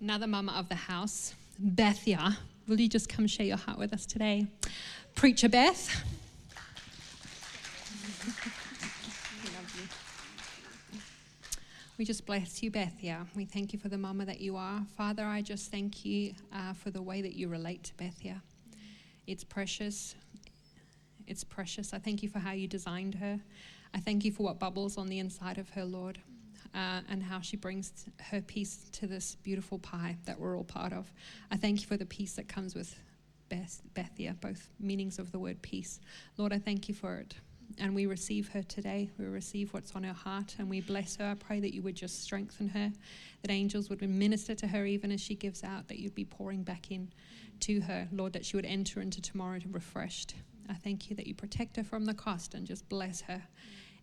another mama of the house, Bethia. Will you just come share your heart with us today? Preacher Beth. We just bless you, Bethia. We thank you for the mama that you are. Father, I just thank you uh, for the way that you relate to Bethia. It's precious. It's precious. I thank you for how you designed her. I thank you for what bubbles on the inside of her, Lord, uh, and how she brings her piece to this beautiful pie that we're all part of. I thank you for the peace that comes with Beth, Bethia, both meanings of the word peace. Lord, I thank you for it. And we receive her today. We receive what's on her heart and we bless her. I pray that you would just strengthen her, that angels would minister to her even as she gives out, that you'd be pouring back in to her, Lord, that she would enter into tomorrow refreshed. I thank you that you protect her from the cost and just bless her.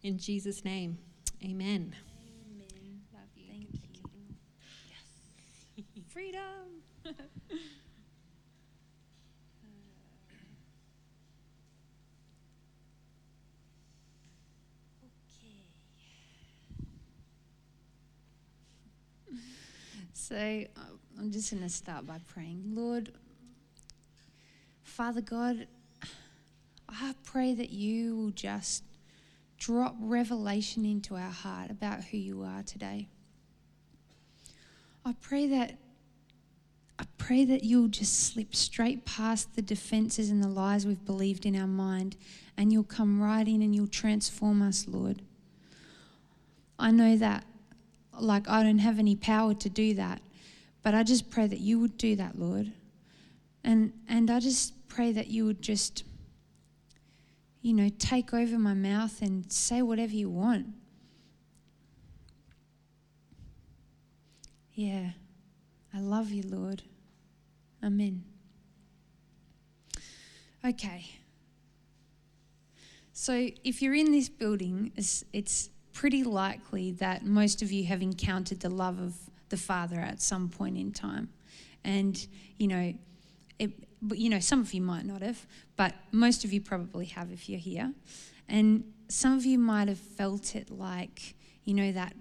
In Jesus' name, amen. Amen. Love you. Thank you. Freedom. So uh, I'm just going to start by praying. Lord, Father God, I pray that you will just drop revelation into our heart about who you are today. I pray that I pray that you'll just slip straight past the defenses and the lies we've believed in our mind and you'll come right in and you'll transform us, Lord. I know that like I don't have any power to do that, but I just pray that you would do that, Lord. And and I just pray that you would just you know, take over my mouth and say whatever you want. Yeah. I love you, Lord. Amen. Okay. So, if you're in this building, it's, it's pretty likely that most of you have encountered the love of the Father at some point in time. And, you know, it, you know, some of you might not have, but most of you probably have if you're here. And some of you might have felt it like, you know, that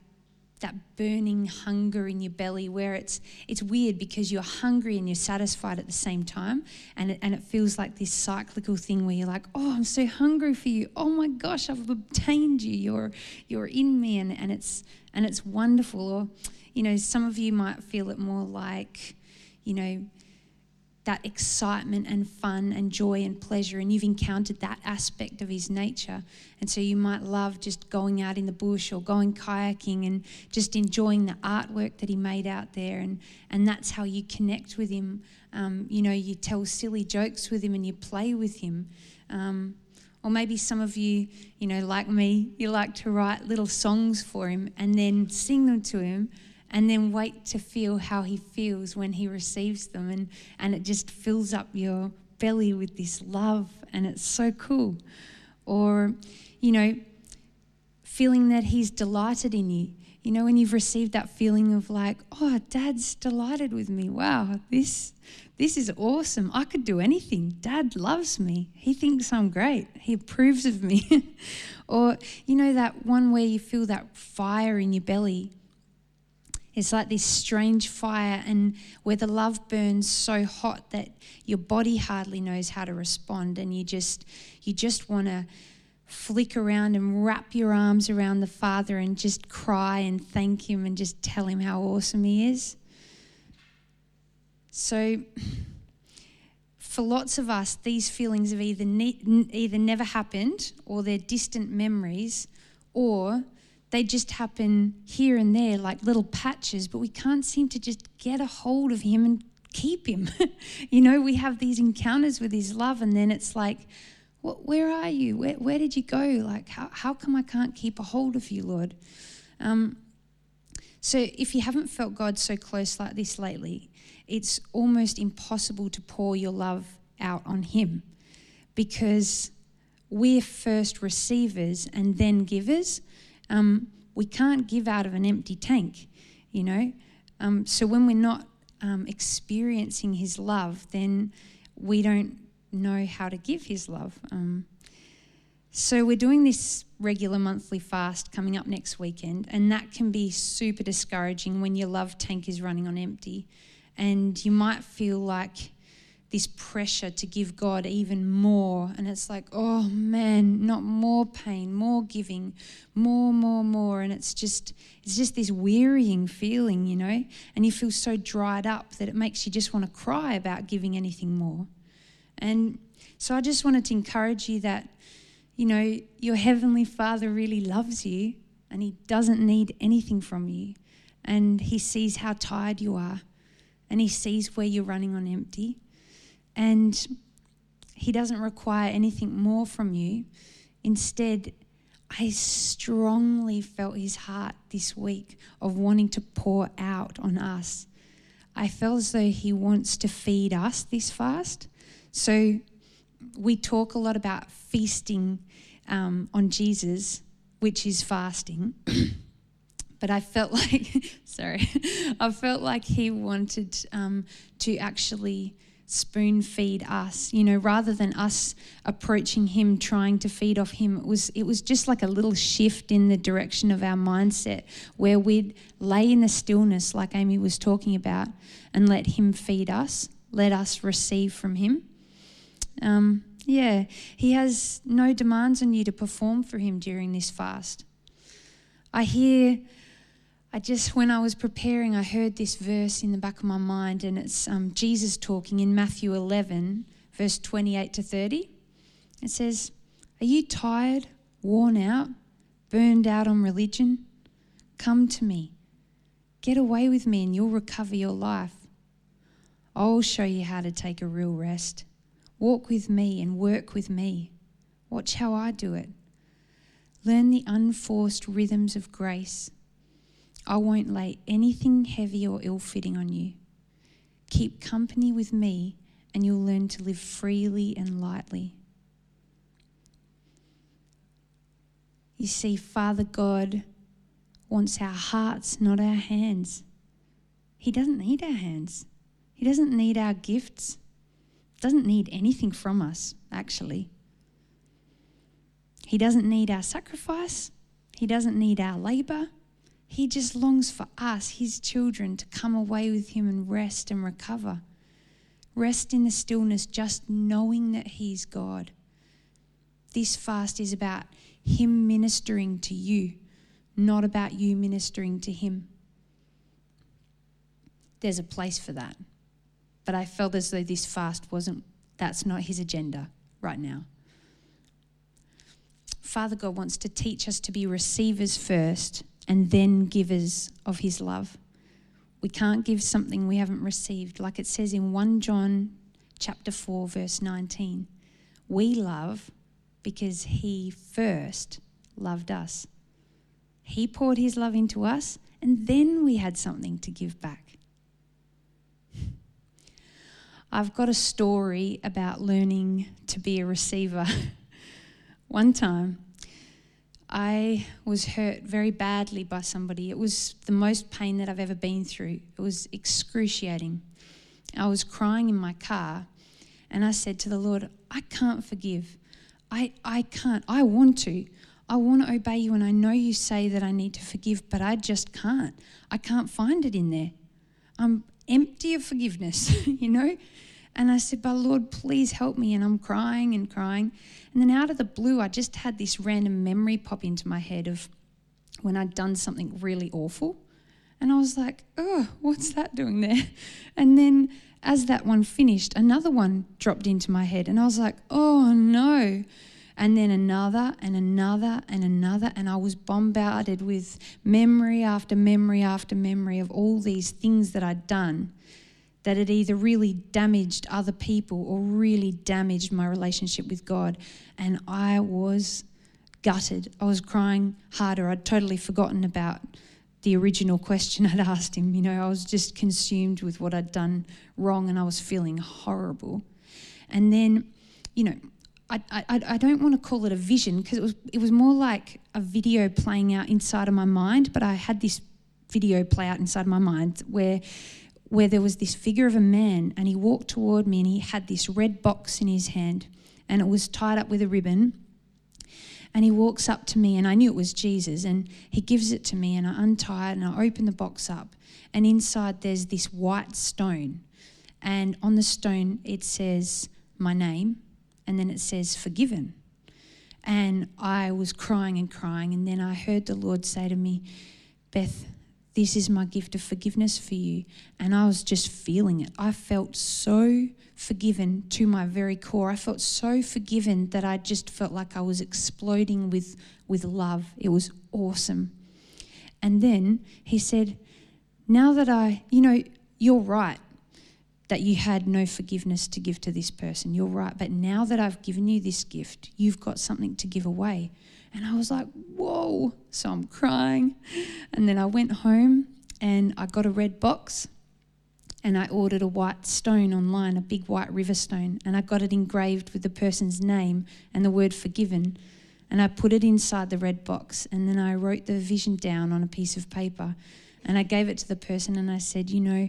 that burning hunger in your belly where it's it's weird because you're hungry and you're satisfied at the same time. And it, and it feels like this cyclical thing where you're like oh i'm so hungry for you. Oh my gosh i've obtained you. You're you're in me. And, and it's and it's wonderful. Or you know some of you might feel it more like you know that excitement and fun and joy and pleasure, and you've encountered that aspect of his nature. And so you might love just going out in the bush or going kayaking and just enjoying the artwork that he made out there. And, and that's how you connect with him. Um, you know, you tell silly jokes with him and you play with him. Um, or maybe some of you, you know, like me, you like to write little songs for him and then sing them to him and then wait to feel how he feels when he receives them. And, and it just fills up your belly with this love, and it's so cool. Or, you know, feeling that he's delighted in you. You know, when you've received that feeling of like, oh, dad's delighted with me. Wow, this this is awesome. I could do anything. Dad loves me. He thinks I'm great. He approves of me. or, you know, that one where you feel that fire in your belly it's like this strange fire, and where the love burns so hot that your body hardly knows how to respond, and you just you just want to flick around and wrap your arms around the Father and just cry and thank Him and just tell Him how awesome He is. So, for lots of us, these feelings have either ne- either never happened, or they're distant memories, or they just happen here and there like little patches, but we can't seem to just get a hold of Him and keep Him. you know, we have these encounters with His love, and then it's like, what, where are you? Where, where did you go? Like, how, how come I can't keep a hold of you, Lord? Um, so, if you haven't felt God so close like this lately, it's almost impossible to pour your love out on Him because we're first receivers and then givers um, we can't give out of an empty tank, you know. Um, so when we're not um, experiencing His love, then we don't know how to give His love. Um, So, we're doing this regular monthly fast coming up next weekend, and that can be super discouraging when your love tank is running on empty. And you might feel like this pressure to give God even more. And it's like, oh man, not more pain, more giving, more, more, more. And it's just, it's just this wearying feeling, you know? And you feel so dried up that it makes you just want to cry about giving anything more. And so I just wanted to encourage you that, you know, your Heavenly Father really loves you and He doesn't need anything from you. And He sees how tired you are and He sees where you're running on empty and He doesn't require anything more from you. Instead, I strongly felt His heart this week of wanting to pour out on us. I felt as though He wants to feed us this fast. So we talk a lot about feasting um, on Jesus, which is fasting. but I felt like, sorry, I felt like he wanted um, to actually spoon feed us you know rather than us approaching him trying to feed off him it was it was just like a little shift in the direction of our mindset where we'd lay in the stillness like amy was talking about and let him feed us let us receive from him. Um, yeah he has no demands on you to perform for him during this fast. I hear I just, when I was preparing, I heard this verse in the back of my mind, and it's um, Jesus talking in Matthew 11, verse 28 to 30. It says, Are you tired, worn out, burned out on religion? Come to me. Get away with me, and you'll recover your life. I'll show you how to take a real rest. Walk with me and work with me. Watch how I do it. Learn the unforced rhythms of grace I won't lay anything heavy or ill fitting on you. Keep company with me, and you'll learn to live freely and lightly. You see, Father God wants our hearts, not our hands. He doesn't need our hands, He doesn't need our gifts, doesn't need anything from us, actually. He doesn't need our sacrifice, He doesn't need our labor. He just longs for us, his children, to come away with him and rest and recover. Rest in the stillness, just knowing that he's God. This fast is about him ministering to you, not about you ministering to him. There's a place for that. But I felt as though this fast wasn't, that's not his agenda right now. Father God wants to teach us to be receivers first and then givers of his love. We can't give something we haven't received. Like it says in 1 John chapter 4 verse 19. We love because he first loved us. He poured his love into us and then we had something to give back. I've got a story about learning to be a receiver. One time, I was hurt very badly by somebody. It was the most pain that I've ever been through. It was excruciating. I was crying in my car and I said to the Lord, I can't forgive. I, I can't. I want to. I want to obey you and I know you say that I need to forgive, but I just can't. I can't find it in there. I'm empty of forgiveness, you know? And I said, But Lord, please help me. And I'm crying and crying. And then out of the blue, I just had this random memory pop into my head of when I'd done something really awful. And I was like, oh, what's that doing there? And then as that one finished, another one dropped into my head. And I was like, oh no. And then another and another and another. And I was bombarded with memory after memory after memory of all these things that I'd done that it either really damaged other people or really damaged my relationship with God. And I was gutted. I was crying harder. I'd totally forgotten about the original question I'd asked him. You know, I was just consumed with what I'd done wrong and I was feeling horrible. And then, you know, I, I, I don't want to call it a vision because it was, it was more like a video playing out inside of my mind, but I had this video play out inside of my mind where where there was this figure of a man and he walked toward me and he had this red box in his hand and it was tied up with a ribbon And he walks up to me, and I knew it was Jesus, and he gives it to me, and I untie it, and I open the box up, and inside there's this white stone. And on the stone, it says my name, and then it says forgiven. And I was crying and crying, and then I heard the Lord say to me, Beth, this is my gift of forgiveness for you. And I was just feeling it. I felt so forgiven to my very core. I felt so forgiven that I just felt like I was exploding with, with love. It was awesome. And then he said, Now that I, you know, you're right that you had no forgiveness to give to this person. You're right. But now that I've given you this gift, you've got something to give away. And I was like, Whoa. So I'm crying. And then I went home and I got a red box and I ordered a white stone online, a big white river stone, and I got it engraved with the person's name and the word forgiven. And I put it inside the red box, and then I wrote the vision down on a piece of paper, and I gave it to the person, and I said, You know,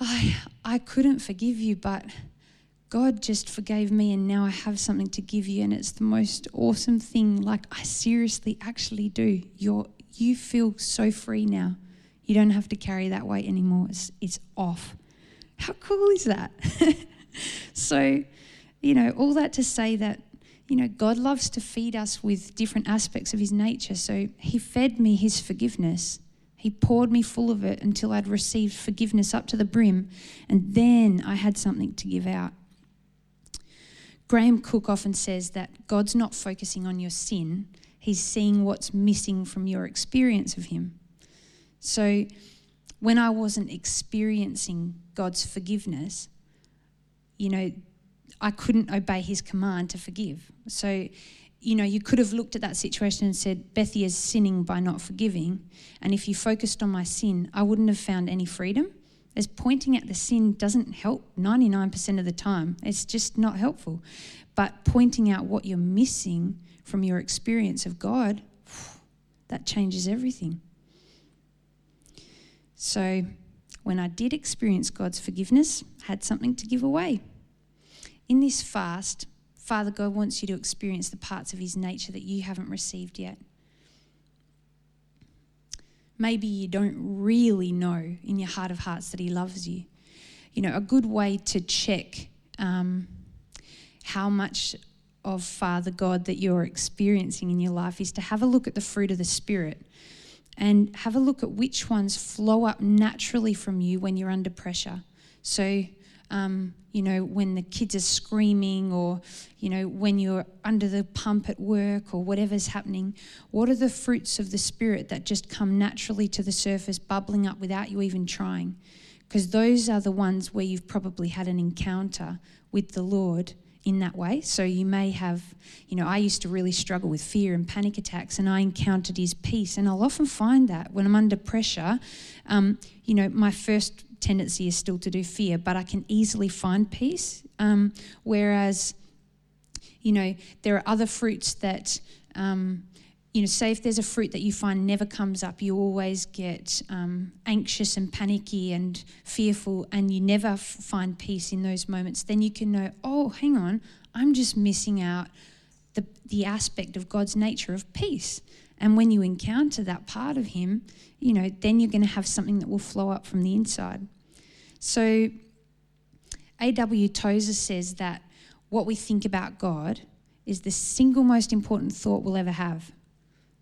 I, I couldn't forgive you, but God just forgave me, and now I have something to give you, and it's the most awesome thing. Like, I seriously actually do. You're, you feel so free now. You don't have to carry that weight anymore. It's, it's off. How cool is that? so, you know, all that to say that, you know, God loves to feed us with different aspects of his nature. So he fed me his forgiveness. He poured me full of it until I'd received forgiveness up to the brim. And then I had something to give out. Graham Cooke often says that God's not focusing on your sin, He's seeing what's missing from your experience of Him. So when I wasn't experiencing God's forgiveness, you know, I couldn't obey his command to forgive. So, you know, you could have looked at that situation and said, Bethy is sinning by not forgiving. And if you focused on my sin, I wouldn't have found any freedom. As pointing at the sin doesn't help 99% of the time, it's just not helpful. But pointing out what you're missing from your experience of God, that changes everything. So when I did experience God's forgiveness, I had something to give away. In this fast, Father God wants you to experience the parts of his nature that you haven't received yet. Maybe you don't really know in your heart of hearts that he loves you. You know, a good way to check um, how much of Father God that you're experiencing in your life is to have a look at the fruit of the Spirit and have a look at which ones flow up naturally from you when you're under pressure. So, um, you know, when the kids are screaming, or, you know, when you're under the pump at work, or whatever's happening, what are the fruits of the Spirit that just come naturally to the surface, bubbling up without you even trying? Because those are the ones where you've probably had an encounter with the Lord in that way. So you may have, you know, I used to really struggle with fear and panic attacks, and I encountered his peace. And I'll often find that when I'm under pressure, um, you know, my first tendency is still to do fear, but I can easily find peace. Um, whereas, you know, there are other fruits that, um, you know, say if there's a fruit that you find never comes up, you always get um, anxious and panicky and fearful, and you never f- find peace in those moments, then you can know, oh, hang on, I'm just missing out the, the aspect of God's nature of peace. And when you encounter that part of Him, you know, then you're going to have something that will flow up from the inside. So, A.W. Tozer says that what we think about God is the single most important thought we'll ever have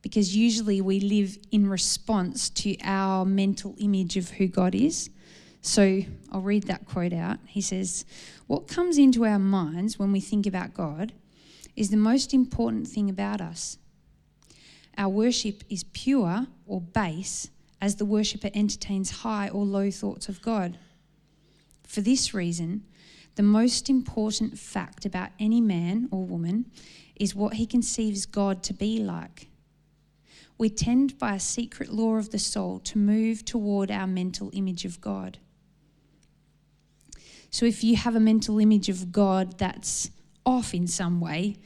because usually we live in response to our mental image of who God is. So I'll read that quote out. He says, What comes into our minds when we think about God is the most important thing about us. Our worship is pure or base as the worshipper entertains high or low thoughts of God. For this reason, the most important fact about any man or woman is what he conceives God to be like we tend by a secret law of the soul to move toward our mental image of God. So if you have a mental image of God that's off in some way,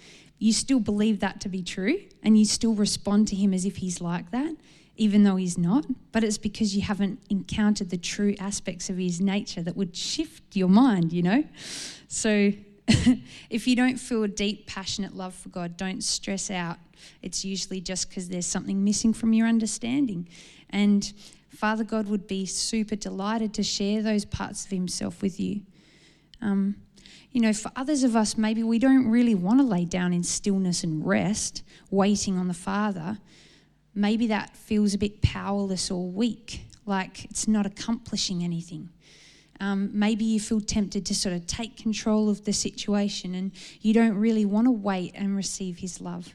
you still believe that to be true and you still respond to him as if he's like that, even though he's not. But it's because you haven't encountered the true aspects of his nature that would shift your mind, you know? So if you don't feel a deep, passionate love for God, don't stress out. It's usually just because there's something missing from your understanding. And Father God would be super delighted to share those parts of Himself with you. Um, you know, for others of us, maybe we don't really want to lay down in stillness and rest, waiting on the Father. Maybe that feels a bit powerless or weak, like it's not accomplishing anything. Um, maybe you feel tempted to sort of take control of the situation and you don't really want to wait and receive His love.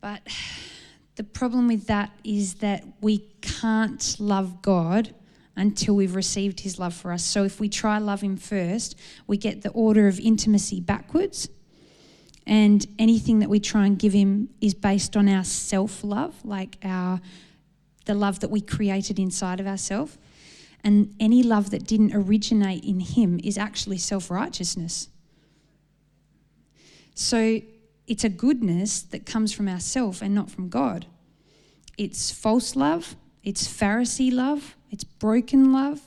But the problem with that is that we can't love God until we've received his love for us. So if we try love him first, we get the order of intimacy backwards. And anything that we try and give him is based on our self-love, like our the love that we created inside of ourselves. And any love that didn't originate in him is actually self-righteousness. So it's a goodness that comes from ourself and not from God. It's false love, it's Pharisee love, it's broken love,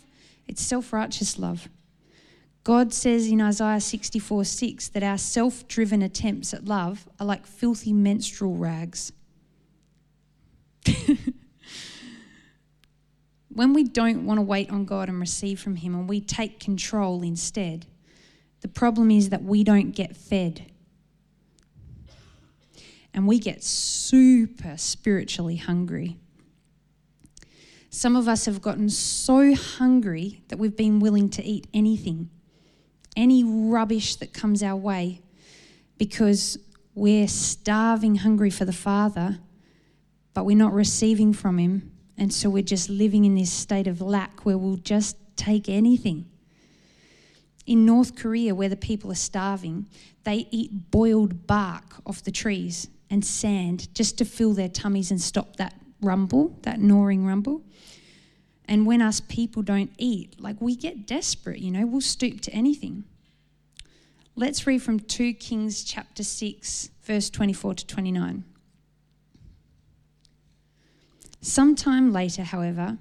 it's self righteous love. God says in Isaiah 64 6 that our self driven attempts at love are like filthy menstrual rags. when we don't want to wait on God and receive from Him and we take control instead, the problem is that we don't get fed. And we get super spiritually hungry. Some of us have gotten so hungry that we've been willing to eat anything, any rubbish that comes our way, because we're starving hungry for the Father, but we're not receiving from Him. And so we're just living in this state of lack where we'll just take anything. In North Korea, where the people are starving, they eat boiled bark off the trees and sand just to fill their tummies and stop that rumble, that gnawing rumble. And when us people don't eat, like we get desperate, you know, we'll stoop to anything. Let's read from 2 Kings chapter 6, verse 24 to 29. Sometime later, however,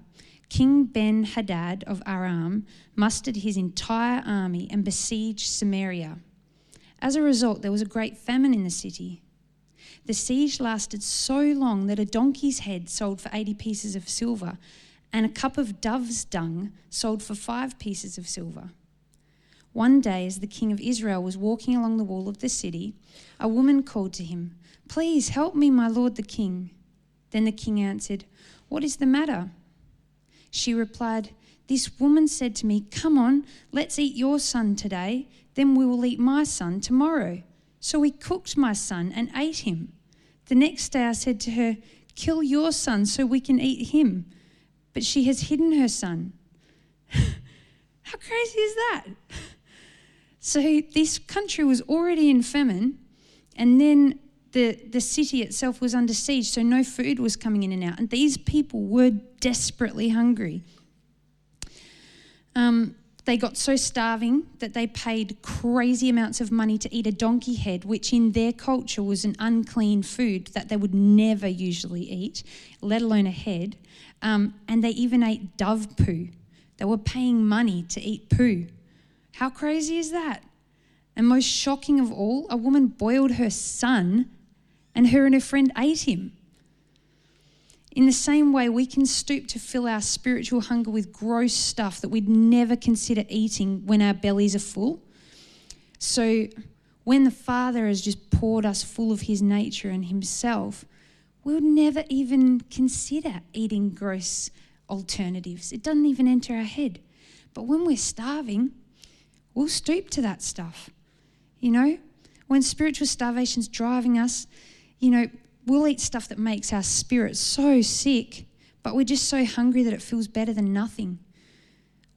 King Ben Hadad of Aram mustered his entire army and besieged Samaria. As a result, there was a great famine in the city. The siege lasted so long that a donkey's head sold for 80 pieces of silver and a cup of dove's dung sold for five pieces of silver. One day, as the king of Israel was walking along the wall of the city, a woman called to him, Please help me, my lord the king. Then the king answered, What is the matter? She replied, This woman said to me, Come on, let's eat your son today, then we will eat my son tomorrow. So we cooked my son and ate him. The next day I said to her, Kill your son so we can eat him but she has hidden her son. How crazy is that? So this country was already in famine, and then the, the city itself was under siege, so no food was coming in and out. And these people were desperately hungry. Um, they got so starving that they paid crazy amounts of money to eat a donkey head, which in their culture was an unclean food that they would never usually eat, let alone a head. Um, and they even ate dove poo. They were paying money to eat poo. How crazy is that? And most shocking of all, a woman boiled her son and her and her friend ate him. In the same way, we can stoop to fill our spiritual hunger with gross stuff that we'd never consider eating when our bellies are full. So, when the Father has just poured us full of His nature and Himself, we would never even consider eating gross alternatives. It doesn't even enter our head. But when we're starving, we'll stoop to that stuff. You know, when spiritual starvation's driving us, you know, we'll eat stuff that makes our spirit so sick, but we're just so hungry that it feels better than nothing.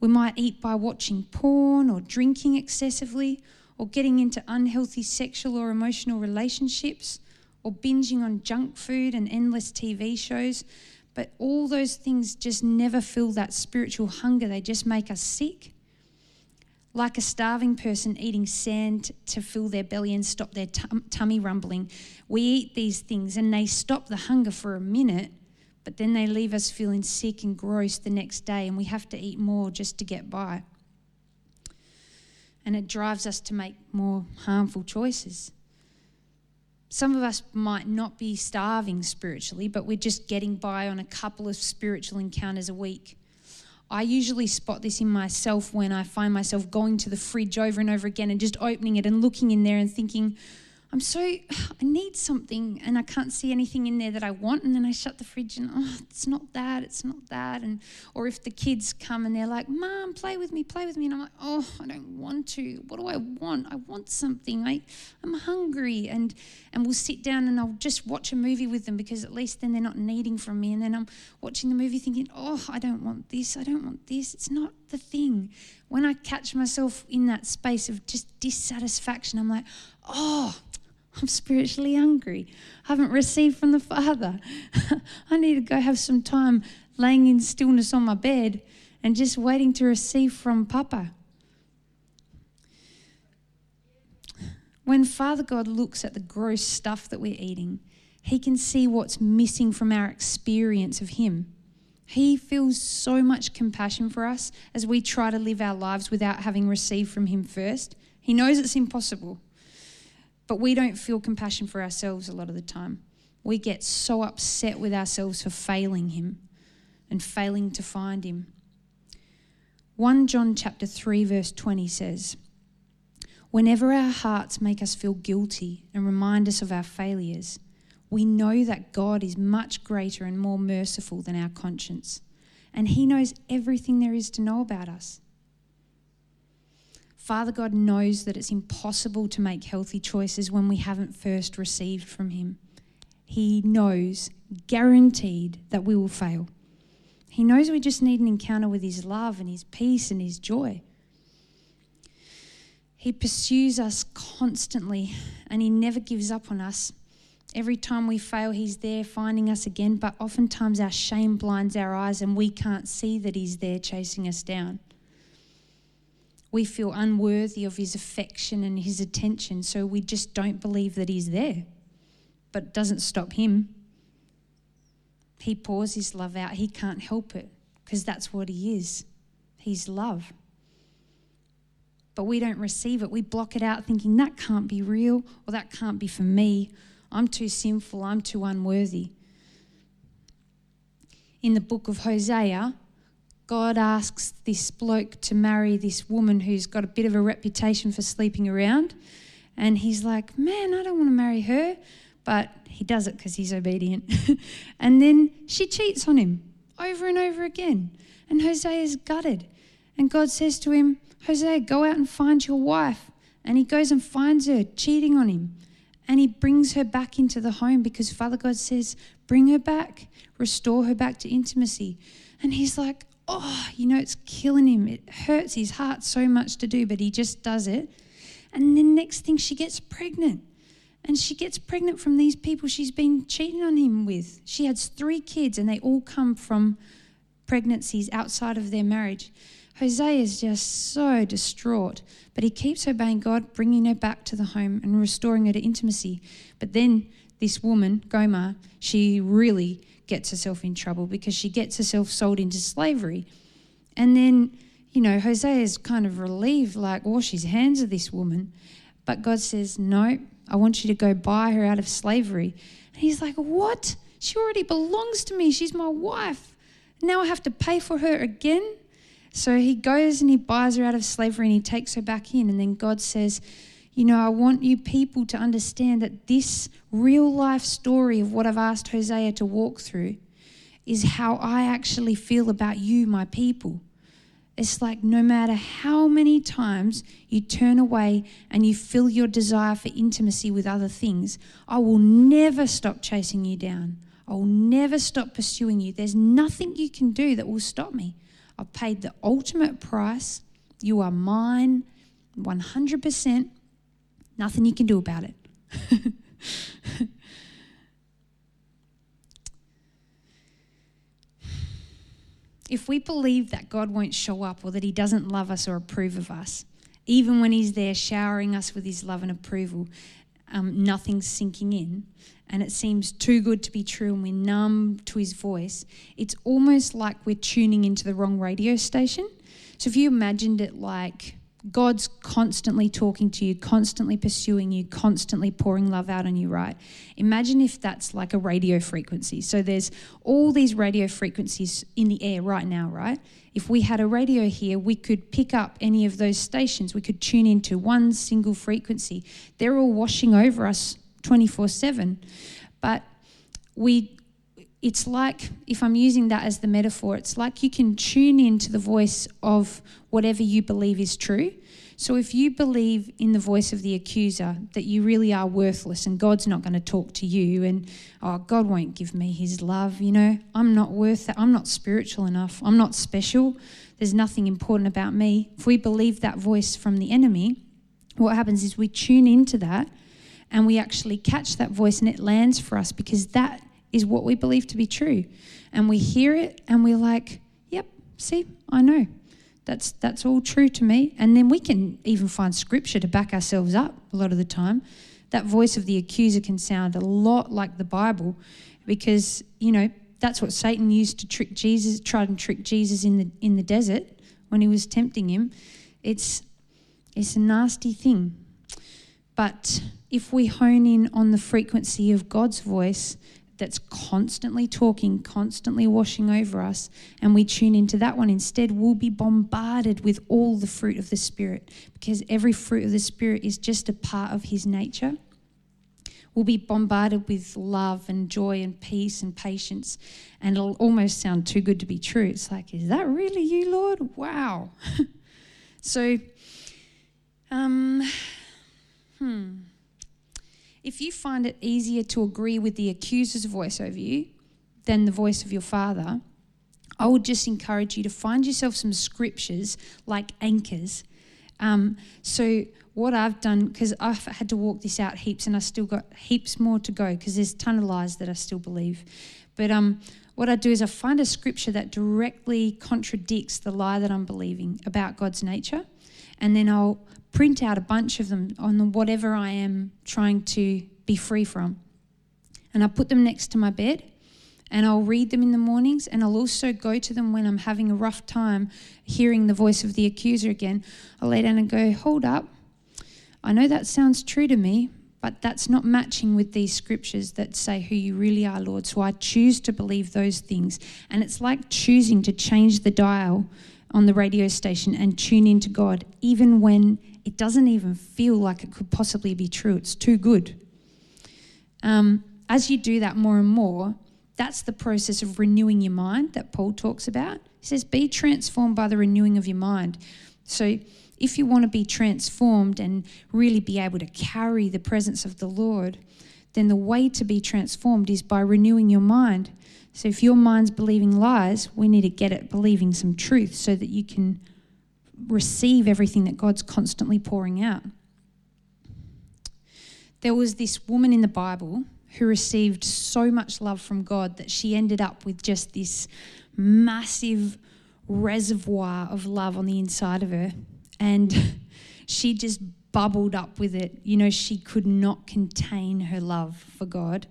We might eat by watching porn or drinking excessively or getting into unhealthy sexual or emotional relationships or binging on junk food and endless TV shows. But all those things just never fill that spiritual hunger, they just make us sick. Like a starving person eating sand to fill their belly and stop their tum- tummy rumbling, we eat these things and they stop the hunger for a minute, but then they leave us feeling sick and gross the next day, and we have to eat more just to get by. and it drives us to make more harmful choices. Some of us might not be starving spiritually, but we're just getting by on a couple of spiritual encounters a week. I usually spot this in myself when I find myself going to the fridge over and over again and just opening it and looking in there and thinking, I'm so, I need something and I can't see anything in there that I want. And then I shut the fridge and, oh, it's not that, it's not that. And, or if the kids come and they're like, Mom, play with me, play with me. And I'm like, oh, I don't want to. What do I want? I want something. I, I'm hungry. And, and we'll sit down and I'll just watch a movie with them because at least then they're not needing from me. And then I'm watching the movie thinking, oh, I don't want this. I don't want this. It's not the thing. When I catch myself in that space of just dissatisfaction, I'm like, oh, I'm spiritually hungry. I haven't received from the Father. I need to go have some time laying in stillness on my bed and just waiting to receive from Papa. When Father God looks at the gross stuff that we're eating, He can see what's missing from our experience of Him. He feels so much compassion for us as we try to live our lives without having received from Him first. He knows it's impossible. But we don't feel compassion for ourselves a lot of the time. We get so upset with ourselves for failing Him and failing to find Him. 1 John chapter 3 verse 20 says, Whenever our hearts make us feel guilty and remind us of our failures, we know that God is much greater and more merciful than our conscience, and He knows everything there is to know about us. Father God knows that it's impossible to make healthy choices when we haven't first received from Him. He knows, guaranteed, that we will fail. He knows we just need an encounter with His love and His peace and His joy. He pursues us constantly and He never gives up on us. Every time we fail, He's there finding us again, but oftentimes our shame blinds our eyes and we can't see that He's there chasing us down we feel unworthy of his affection and his attention, so we just don't believe that he's there. But it doesn't stop him. He pours his love out. He can't help it because that's what he is. He's love. But we don't receive it. We block it out thinking that can't be real or that can't be for me. I'm too sinful. I'm too unworthy. In the book of Hosea, God asks this bloke to marry this woman who's got a bit of a reputation for sleeping around. And he's like, Man, I don't want to marry her. But he does it because he's obedient. and then she cheats on him over and over again. And Hosea is gutted. And God says to him, Hosea, go out and find your wife. And he goes and finds her cheating on him. And he brings her back into the home because Father God says, Bring her back, restore her back to intimacy. And he's like, oh, you know, it's killing him. It hurts his heart so much to do, but he just does it. And then next thing, she gets pregnant. And she gets pregnant from these people she's been cheating on him with. She has three kids, and they all come from pregnancies outside of their marriage. Hosea is just so distraught, but he keeps obeying God, bringing her back to the home and restoring her to intimacy. But then this woman, Gomer, she really gets herself in trouble because she gets herself sold into slavery. And then, you know, Hosea is kind of relieved, like, wash she's hands of this woman. But God says, no, I want you to go buy her out of slavery. And he's like, what? She already belongs to me. She's my wife. Now I have to pay for her again? So he goes and he buys her out of slavery and he takes her back in. And then God says, you know, I want you people to understand that this real life story of what I've asked Hosea to walk through is how I actually feel about you, my people. It's like no matter how many times you turn away and you fill your desire for intimacy with other things, I will never stop chasing you down. I will never stop pursuing you. There's nothing you can do that will stop me. I've paid the ultimate price. You are mine 100%. Nothing you can do about it. if we believe that God won't show up or that He doesn't love us or approve of us, even when He's there showering us with His love and approval, um, nothing's sinking in, and it seems too good to be true, and we're numb to His voice, it's almost like we're tuning into the wrong radio station. So if you imagined it like God's constantly talking to you, constantly pursuing you, constantly pouring love out on you, right? Imagine if that's like a radio frequency. So there's all these radio frequencies in the air right now, right? If we had a radio here, we could pick up any of those stations. We could tune into one single frequency. They're all washing over us 24 7. But we it's like if I'm using that as the metaphor, it's like you can tune into the voice of whatever you believe is true. So if you believe in the voice of the accuser that you really are worthless and God's not going to talk to you and oh God won't give me his love, you know, I'm not worth it. I'm not spiritual enough. I'm not special. There's nothing important about me. If we believe that voice from the enemy, what happens is we tune into that and we actually catch that voice and it lands for us because that is what we believe to be true. And we hear it and we're like, yep, see, I know. That's, that's all true to me. And then we can even find scripture to back ourselves up a lot of the time. That voice of the accuser can sound a lot like the Bible because, you know, that's what Satan used to trick Jesus, tried and trick Jesus in the, in the desert when he was tempting him. It's, it's a nasty thing. But if we hone in on the frequency of God's voice, that's constantly talking, constantly washing over us, and we tune into that one instead, we'll be bombarded with all the fruit of the Spirit because every fruit of the Spirit is just a part of His nature. We'll be bombarded with love and joy and peace and patience, and it'll almost sound too good to be true. It's like, is that really you, Lord? Wow. so, um, hmm if you find it easier to agree with the accuser's voice over you than the voice of your father, I would just encourage you to find yourself some scriptures like anchors. Um, so, what I've done, because I've had to walk this out heaps and I still got heaps more to go because there's a ton of lies that I still believe. But um, what I do is I find a scripture that directly contradicts the lie that I'm believing about God's nature, and then I'll print out a bunch of them on whatever I am trying to be free from. And I put them next to my bed and I'll read them in the mornings and I'll also go to them when I'm having a rough time hearing the voice of the accuser again. I'll lay down and go, Hold up. I know that sounds true to me, but that's not matching with these scriptures that say who you really are, Lord. So I choose to believe those things. And it's like choosing to change the dial on the radio station and tune into God, even when it doesn't even feel like it could possibly be true. It's too good. Um, as you do that more and more, that's the process of renewing your mind that Paul talks about. He says, Be transformed by the renewing of your mind. So, if you want to be transformed and really be able to carry the presence of the Lord, then the way to be transformed is by renewing your mind. So, if your mind's believing lies, we need to get it believing some truth so that you can receive everything that God's constantly pouring out. There was this woman in the Bible who received so much love from God that she ended up with just this massive reservoir of love on the inside of her. And she just bubbled up with it. You know, she could not contain her love for God.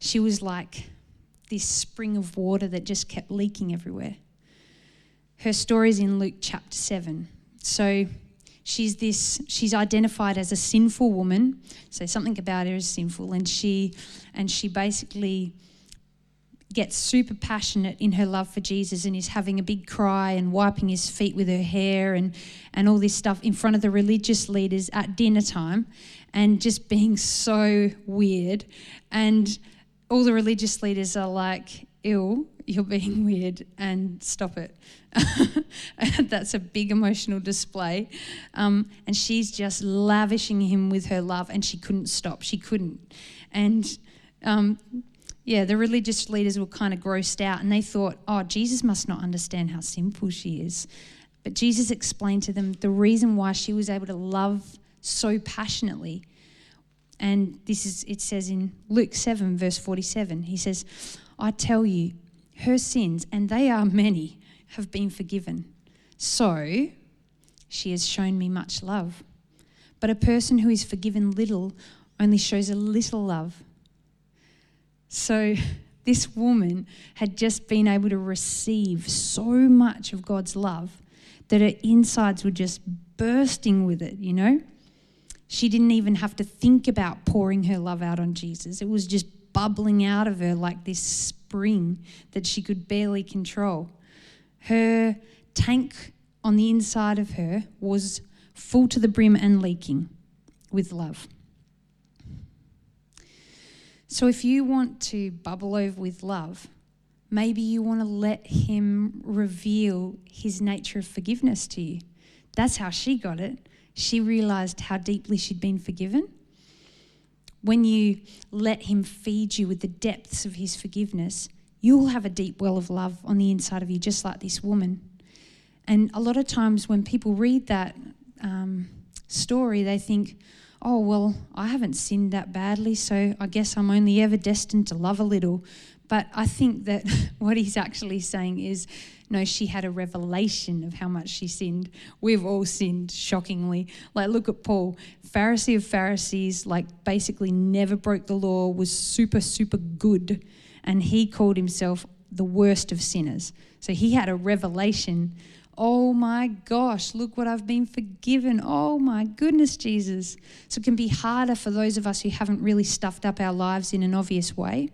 She was like this spring of water that just kept leaking everywhere. Her story is in Luke chapter 7. So she's this she's identified as a sinful woman. So something about her is sinful and she and she basically gets super passionate in her love for Jesus and is having a big cry and wiping his feet with her hair and, and all this stuff in front of the religious leaders at dinner time and just being so weird. And all the religious leaders are like, ew, you're being weird and stop it. That's a big emotional display. Um, and she's just lavishing him with her love, and she couldn't stop. She couldn't. And um, yeah, the religious leaders were kind of grossed out, and they thought, oh, Jesus must not understand how simple she is. But Jesus explained to them the reason why she was able to love so passionately. And this is, it says in Luke 7, verse 47, he says, I tell you, her sins, and they are many, have been forgiven. So she has shown me much love. But a person who is forgiven little only shows a little love. So this woman had just been able to receive so much of God's love that her insides were just bursting with it, you know? She didn't even have to think about pouring her love out on Jesus. It was just bubbling out of her like this spring that she could barely control. Her tank on the inside of her was full to the brim and leaking with love. So, if you want to bubble over with love, maybe you want to let Him reveal His nature of forgiveness to you. That's how she got it. She realized how deeply she'd been forgiven. When you let Him feed you with the depths of His forgiveness, you'll have a deep well of love on the inside of you, just like this woman. And a lot of times when people read that um, story, they think, oh, well, I haven't sinned that badly, so I guess I'm only ever destined to love a little. But I think that what he's actually saying is, no, she had a revelation of how much she sinned. We've all sinned, shockingly. Like, look at Paul, Pharisee of Pharisees, like, basically never broke the law, was super, super good. And he called himself the worst of sinners. So he had a revelation Oh my gosh, look what I've been forgiven. Oh my goodness, Jesus. So it can be harder for those of us who haven't really stuffed up our lives in an obvious way.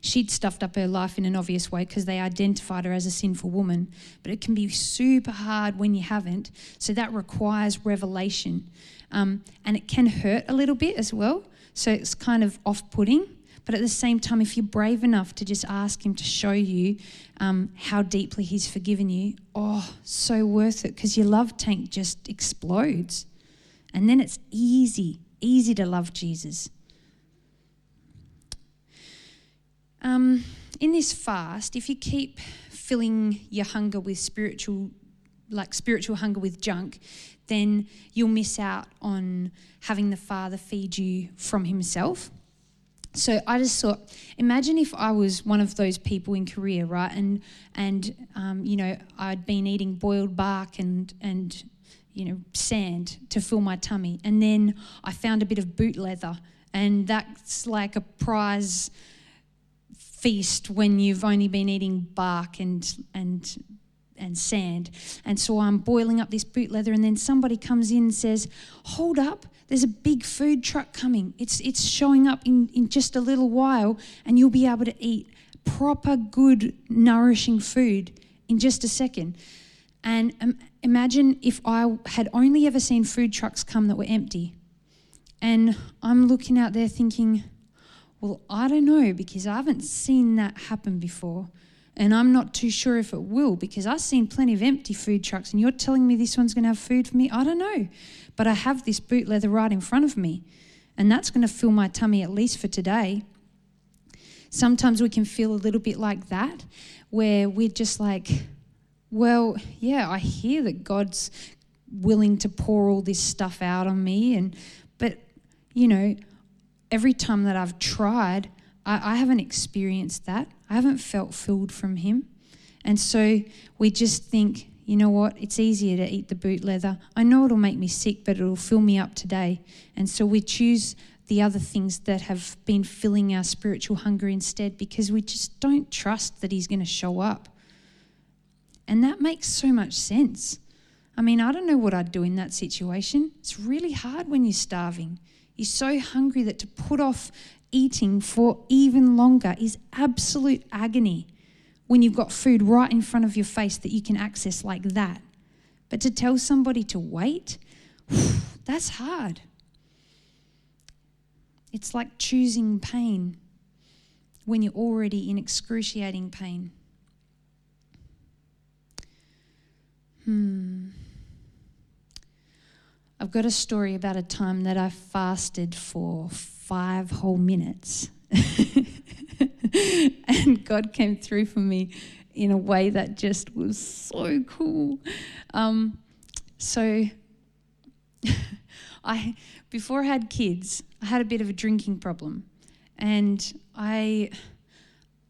She'd stuffed up her life in an obvious way because they identified her as a sinful woman. But it can be super hard when you haven't. So that requires revelation. Um, and it can hurt a little bit as well. So it's kind of off putting. But at the same time, if you're brave enough to just ask Him to show you um, how deeply He's forgiven you, oh, so worth it because your love tank just explodes. And then it's easy, easy to love Jesus. Um, in this fast, if you keep filling your hunger with spiritual, like spiritual hunger with junk, then you'll miss out on having the Father feed you from Himself. So I just thought, imagine if I was one of those people in Korea, right? And and um, you know I'd been eating boiled bark and and you know sand to fill my tummy, and then I found a bit of boot leather, and that's like a prize feast when you've only been eating bark and and and sand. And so I'm boiling up this boot leather, and then somebody comes in and says, Hold up, there's a big food truck coming. It's, it's showing up in, in just a little while, and you'll be able to eat proper, good, nourishing food in just a second. And um, imagine if I had only ever seen food trucks come that were empty. And I'm looking out there thinking, well, I don't know because I haven't seen that happen before. And I'm not too sure if it will because I've seen plenty of empty food trucks, and you're telling me this one's going to have food for me? I don't know. But I have this boot leather right in front of me, and that's going to fill my tummy at least for today. Sometimes we can feel a little bit like that, where we're just like, well, yeah, I hear that God's willing to pour all this stuff out on me, and but you know, every time that I've tried, I, I haven't experienced that. I haven't felt filled from Him. And so we just think, you know what, it's easier to eat the boot leather. I know it'll make me sick, but it'll fill me up today. And so we choose the other things that have been filling our spiritual hunger instead because we just don't trust that He's going to show up. And that makes so much sense. I mean, I don't know what I'd do in that situation. It's really hard when you're starving. You're so hungry that to put off eating for even longer is absolute agony when you've got food right in front of your face that you can access like that. But to tell somebody to wait, that's hard. It's like choosing pain when you're already in excruciating pain. Hmm. I've got a story about a time that I fasted for five whole minutes. and God came through for me in a way that just was so cool. Um, so, I before I had kids, I had a bit of a drinking problem, and I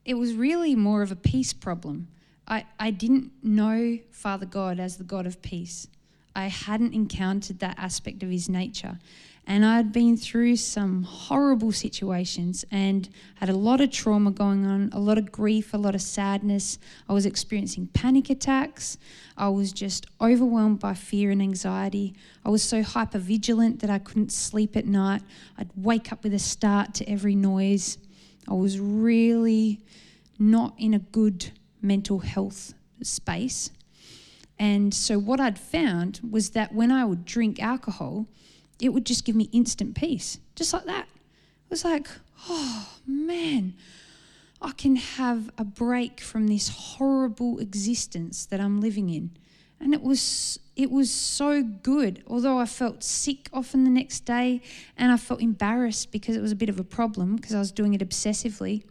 it was really more of a peace problem. I, I didn't know Father God as the God of peace. I hadn't encountered that aspect of his nature. And I'd been through some horrible situations and had a lot of trauma going on, a lot of grief, a lot of sadness. I was experiencing panic attacks. I was just overwhelmed by fear and anxiety. I was so hyper vigilant that I couldn't sleep at night. I'd wake up with a start to every noise. I was really not in a good mental health space. And so, what I'd found was that when I would drink alcohol, it would just give me instant peace, just like that. It was like, oh man, I can have a break from this horrible existence that I'm living in. And it was it was so good. Although I felt sick often the next day and I felt embarrassed because it was a bit of a problem because I was doing it obsessively.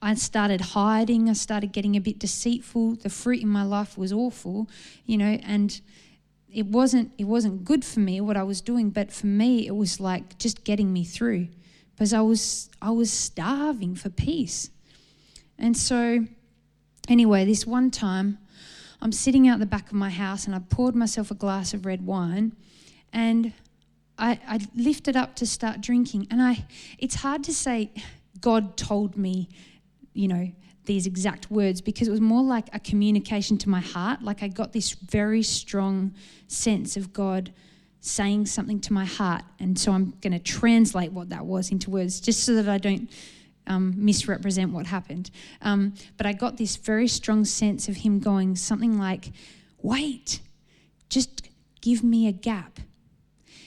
I started hiding, I started getting a bit deceitful. The fruit in my life was awful, you know, and it wasn't it wasn't good for me what I was doing, but for me it was like just getting me through because I was I was starving for peace. And so anyway, this one time I'm sitting out the back of my house and I poured myself a glass of red wine and I, I lifted up to start drinking and I it's hard to say God told me, you know, these exact words because it was more like a communication to my heart. Like I got this very strong sense of God saying something to my heart. And so I'm going to translate what that was into words just so that I don't um, misrepresent what happened. Um, but I got this very strong sense of Him going something like, wait, just give me a gap.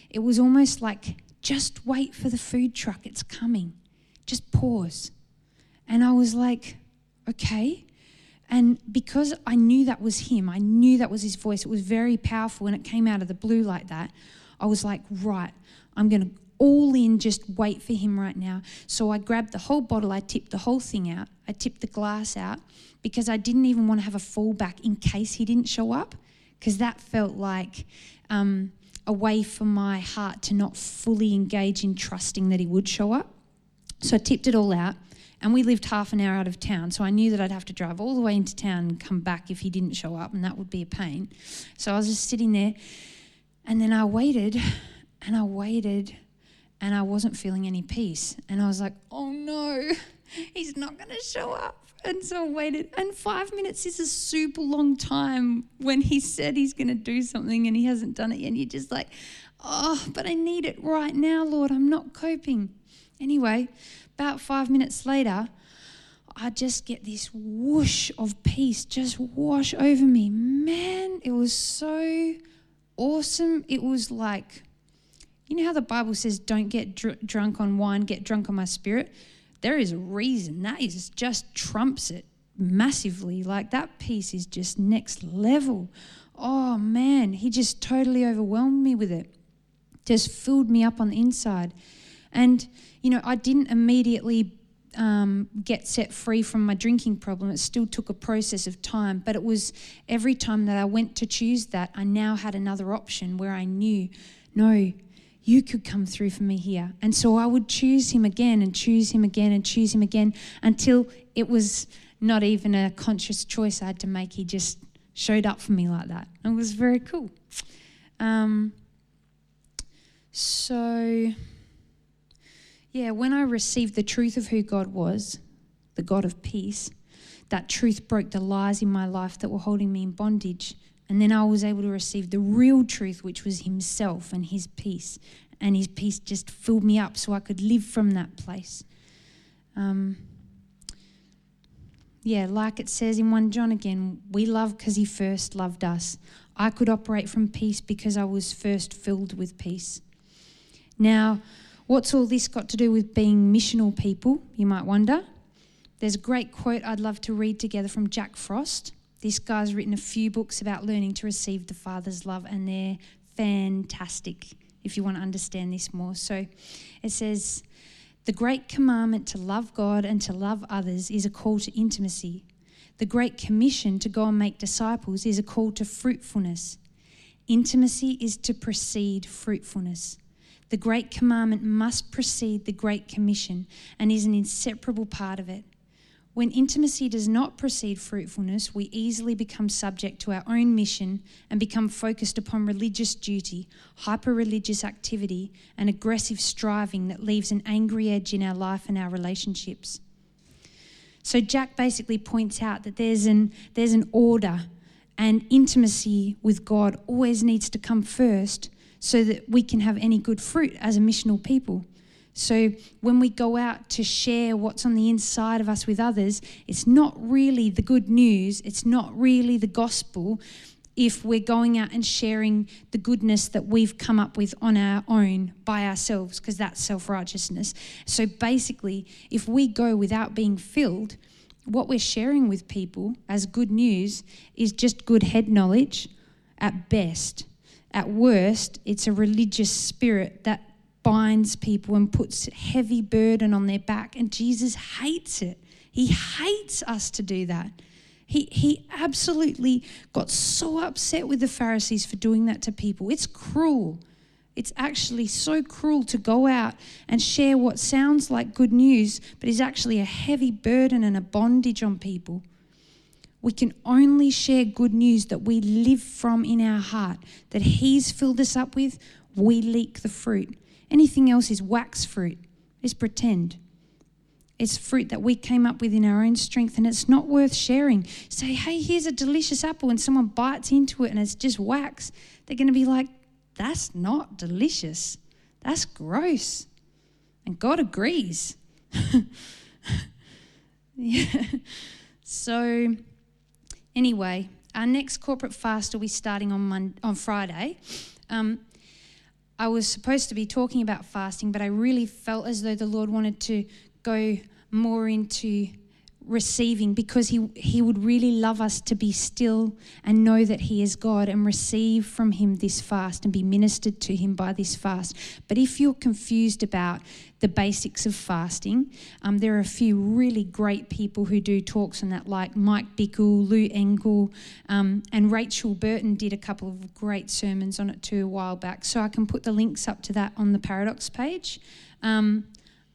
It was almost like, just wait for the food truck, it's coming. Just pause. And I was like, okay. And because I knew that was him, I knew that was his voice, it was very powerful and it came out of the blue like that. I was like, right, I'm going to all in, just wait for him right now. So I grabbed the whole bottle, I tipped the whole thing out, I tipped the glass out because I didn't even want to have a fallback in case he didn't show up because that felt like um, a way for my heart to not fully engage in trusting that he would show up. So I tipped it all out and we lived half an hour out of town, so I knew that I'd have to drive all the way into town and come back if he didn't show up, and that would be a pain. So I was just sitting there, and then I waited, and I waited, and I wasn't feeling any peace. And I was like, oh no, he's not going to show up. And so I waited. And five minutes is a super long time when he said he's going to do something and he hasn't done it. Yet. And you're just like, oh, but I need it right now, Lord. I'm not coping. Anyway, about five minutes later, I just get this whoosh of peace just wash over me. Man, it was so awesome. It was like, you know how the Bible says, don't get dr- drunk on wine, get drunk on my spirit? There is a reason. That is just trumps it massively. Like that peace is just next level. Oh man, he just totally overwhelmed me with it. Just filled me up on the inside. And you know, I didn't immediately um, get set free from my drinking problem. It still took a process of time, but it was every time that I went to choose that, I now had another option where I knew, no, you could come through for me here. And so I would choose him again and choose him again and choose him again until it was not even a conscious choice I had to make. He just showed up for me like that. It was very cool. Um, so yeah, when I received the truth of who God was, the God of peace, that truth broke the lies in my life that were holding me in bondage. And then I was able to receive the real truth, which was Himself and His peace. And His peace just filled me up so I could live from that place. Um, yeah, like it says in 1 John again, we love because He first loved us. I could operate from peace because I was first filled with peace. Now, What's all this got to do with being missional people, you might wonder? There's a great quote I'd love to read together from Jack Frost. This guy's written a few books about learning to receive the Father's love, and they're fantastic if you want to understand this more. So it says, The great commandment to love God and to love others is a call to intimacy. The great commission to go and make disciples is a call to fruitfulness. Intimacy is to precede fruitfulness. The Great Commandment must precede the Great Commission and is an inseparable part of it. When intimacy does not precede fruitfulness, we easily become subject to our own mission and become focused upon religious duty, hyper religious activity, and aggressive striving that leaves an angry edge in our life and our relationships. So, Jack basically points out that there's an, there's an order, and intimacy with God always needs to come first so that we can have any good fruit as a missional people. So when we go out to share what's on the inside of us with others, it's not really the good news, it's not really the gospel if we're going out and sharing the goodness that we've come up with on our own by ourselves, because that's self righteousness. So basically, if we go without being filled, what we're sharing with people as good news is just good head knowledge at best. At worst, it's a religious spirit that binds people and puts a heavy burden on their back. And Jesus hates it. He hates us to do that. He, he absolutely got so upset with the Pharisees for doing that to people. It's cruel. It's actually so cruel to go out and share what sounds like good news, but is actually a heavy burden and a bondage on people. We can only share good news that we live from in our heart, that He's filled us up with. We leak the fruit. Anything else is wax fruit, it's pretend. It's fruit that we came up with in our own strength, and it's not worth sharing. Say, hey, here's a delicious apple, and someone bites into it and it's just wax. They're going to be like, that's not delicious. That's gross. And God agrees. yeah. So, anyway, our next corporate fast will be starting on, Monday, on Friday. Um, I was supposed to be talking about fasting, but I really felt as though the Lord wanted to go more into receiving because he, he would really love us to be still and know that he is God and receive from him this fast and be ministered to him by this fast. But if you're confused about the basics of fasting, um, there are a few really great people who do talks on that, like Mike Bickle, Lou Engle, um, and Rachel Burton did a couple of great sermons on it too a while back. So I can put the links up to that on the Paradox page. Um,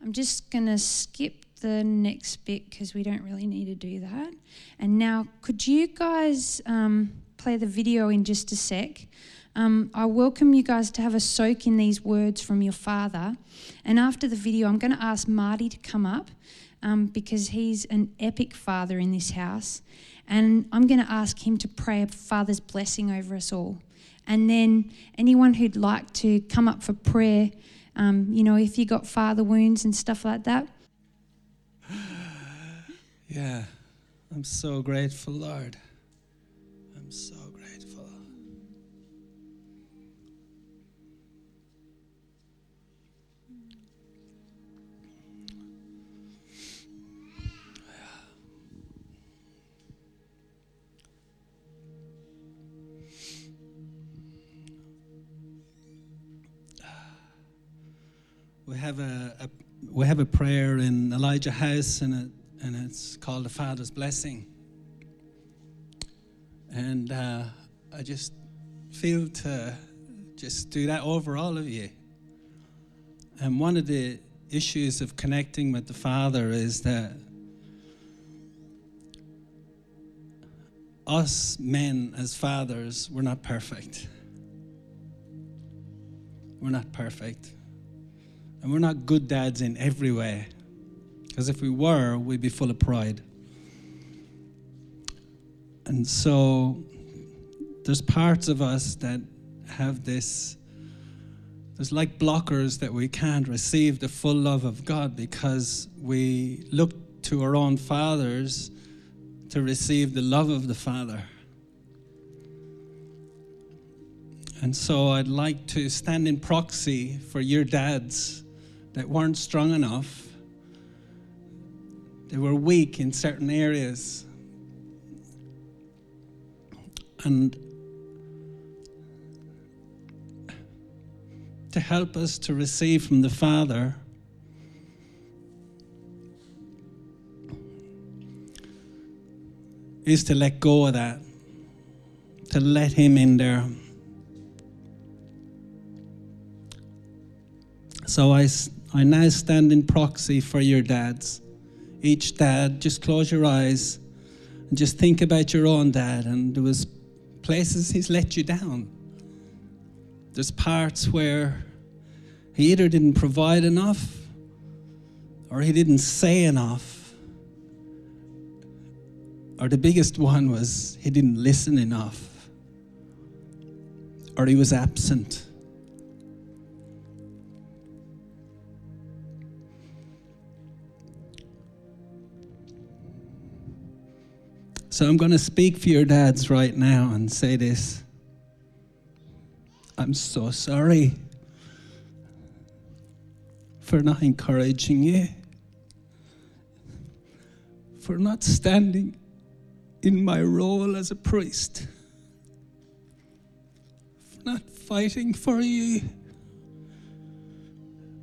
I'm just going to skip the next bit because we don't really need to do that. And now, could you guys um, play the video in just a sec? Um, I welcome you guys to have a soak in these words from your father. And after the video, I'm going to ask Marty to come up um, because he's an epic father in this house. And I'm going to ask him to pray a father's blessing over us all. And then anyone who'd like to come up for prayer, um, you know, if you got father wounds and stuff like that, yeah, I'm so grateful, Lord. I'm so grateful. We have a, a we have a prayer in Elijah House, and it, and it's called the Father's Blessing. And uh, I just feel to just do that over all of you. And one of the issues of connecting with the Father is that us men as fathers, we're not perfect. We're not perfect. And we're not good dads in every way. Because if we were, we'd be full of pride. And so there's parts of us that have this, there's like blockers that we can't receive the full love of God because we look to our own fathers to receive the love of the Father. And so I'd like to stand in proxy for your dads that weren't strong enough. They were weak in certain areas. And to help us to receive from the Father, is to let go of that, to let Him in there. So I I now stand in proxy for your dads. Each dad, just close your eyes and just think about your own dad. And there was places he's let you down. There's parts where he either didn't provide enough or he didn't say enough. Or the biggest one was he didn't listen enough. Or he was absent. So I'm going to speak for your dads right now and say this. I'm so sorry for not encouraging you, for not standing in my role as a priest, for not fighting for you,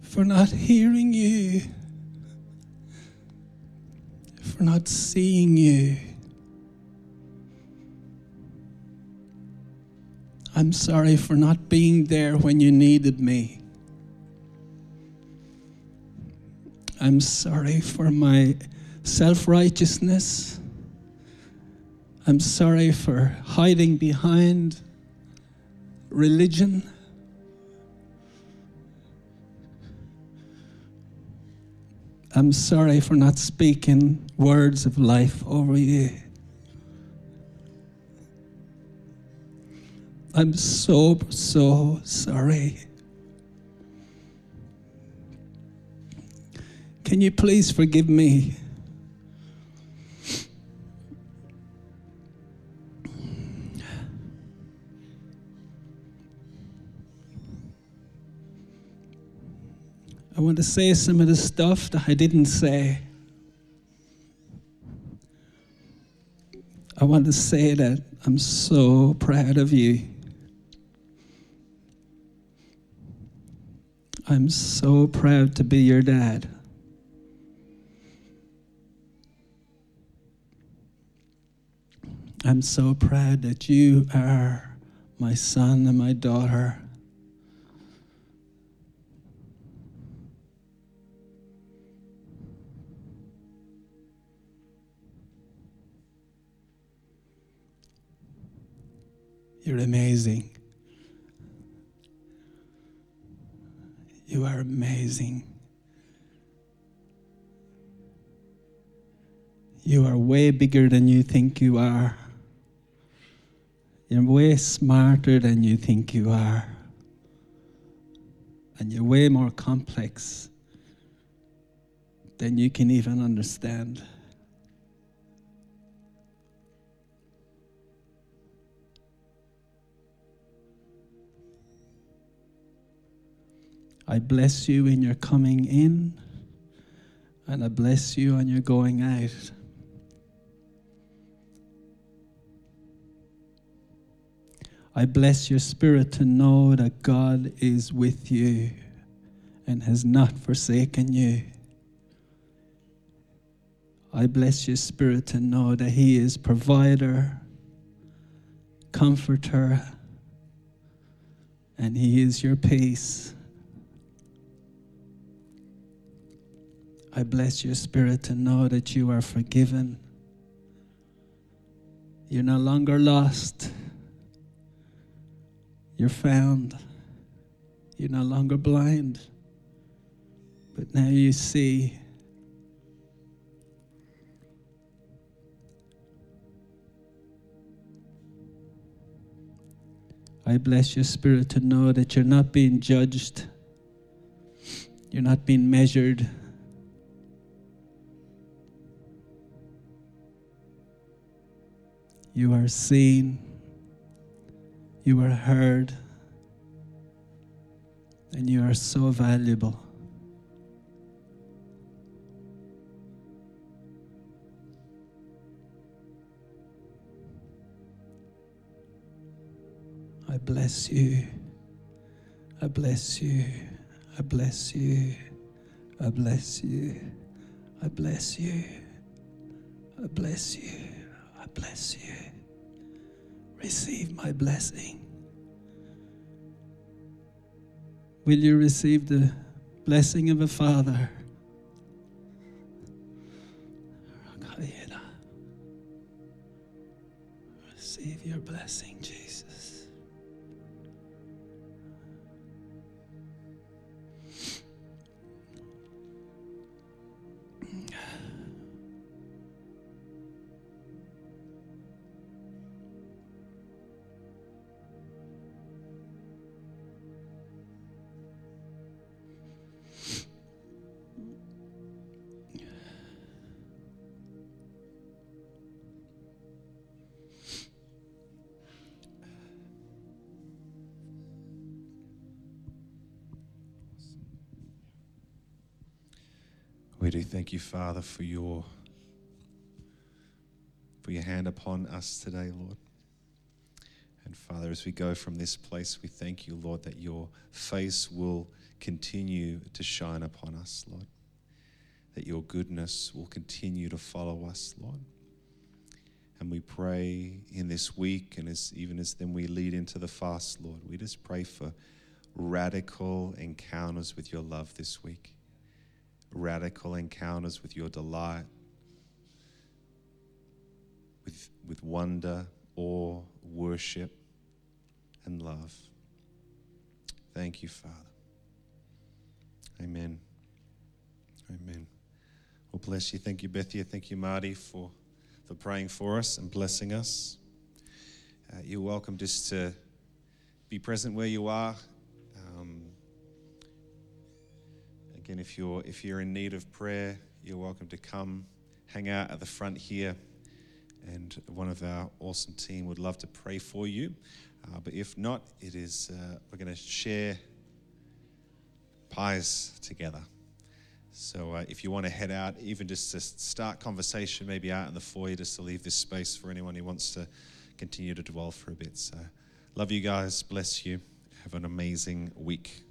for not hearing you, for not seeing you. I'm sorry for not being there when you needed me. I'm sorry for my self righteousness. I'm sorry for hiding behind religion. I'm sorry for not speaking words of life over you. I'm so, so sorry. Can you please forgive me? I want to say some of the stuff that I didn't say. I want to say that I'm so proud of you. I'm so proud to be your dad. I'm so proud that you are my son and my daughter. You're amazing. You are amazing. You are way bigger than you think you are. You're way smarter than you think you are. And you're way more complex than you can even understand. I bless you in your coming in, and I bless you on your going out. I bless your spirit to know that God is with you and has not forsaken you. I bless your spirit to know that He is provider, comforter, and He is your peace. I bless your spirit to know that you are forgiven. You're no longer lost. You're found. You're no longer blind, but now you see. I bless your spirit to know that you're not being judged, you're not being measured. You are seen. You are heard. And you are so valuable. I bless you. I bless you. I bless you. I bless you. I bless you. I bless you bless you. Receive my blessing. Will you receive the blessing of a father? Receive your blessing, Jesus. We do thank you, Father, for your for your hand upon us today, Lord. And Father, as we go from this place, we thank you, Lord, that your face will continue to shine upon us, Lord. That your goodness will continue to follow us, Lord. And we pray in this week, and as even as then we lead into the fast, Lord, we just pray for radical encounters with your love this week radical encounters with your delight, with, with wonder, awe, worship, and love. Thank you, Father. Amen. Amen. Well, bless you. Thank you, Bethia. Thank you, Marty, for, for praying for us and blessing us. Uh, you're welcome just to be present where you are. Again, if you're if you're in need of prayer, you're welcome to come, hang out at the front here, and one of our awesome team would love to pray for you. Uh, but if not, it is uh, we're going to share pies together. So uh, if you want to head out, even just to start conversation, maybe out in the foyer, just to leave this space for anyone who wants to continue to dwell for a bit. So love you guys. Bless you. Have an amazing week.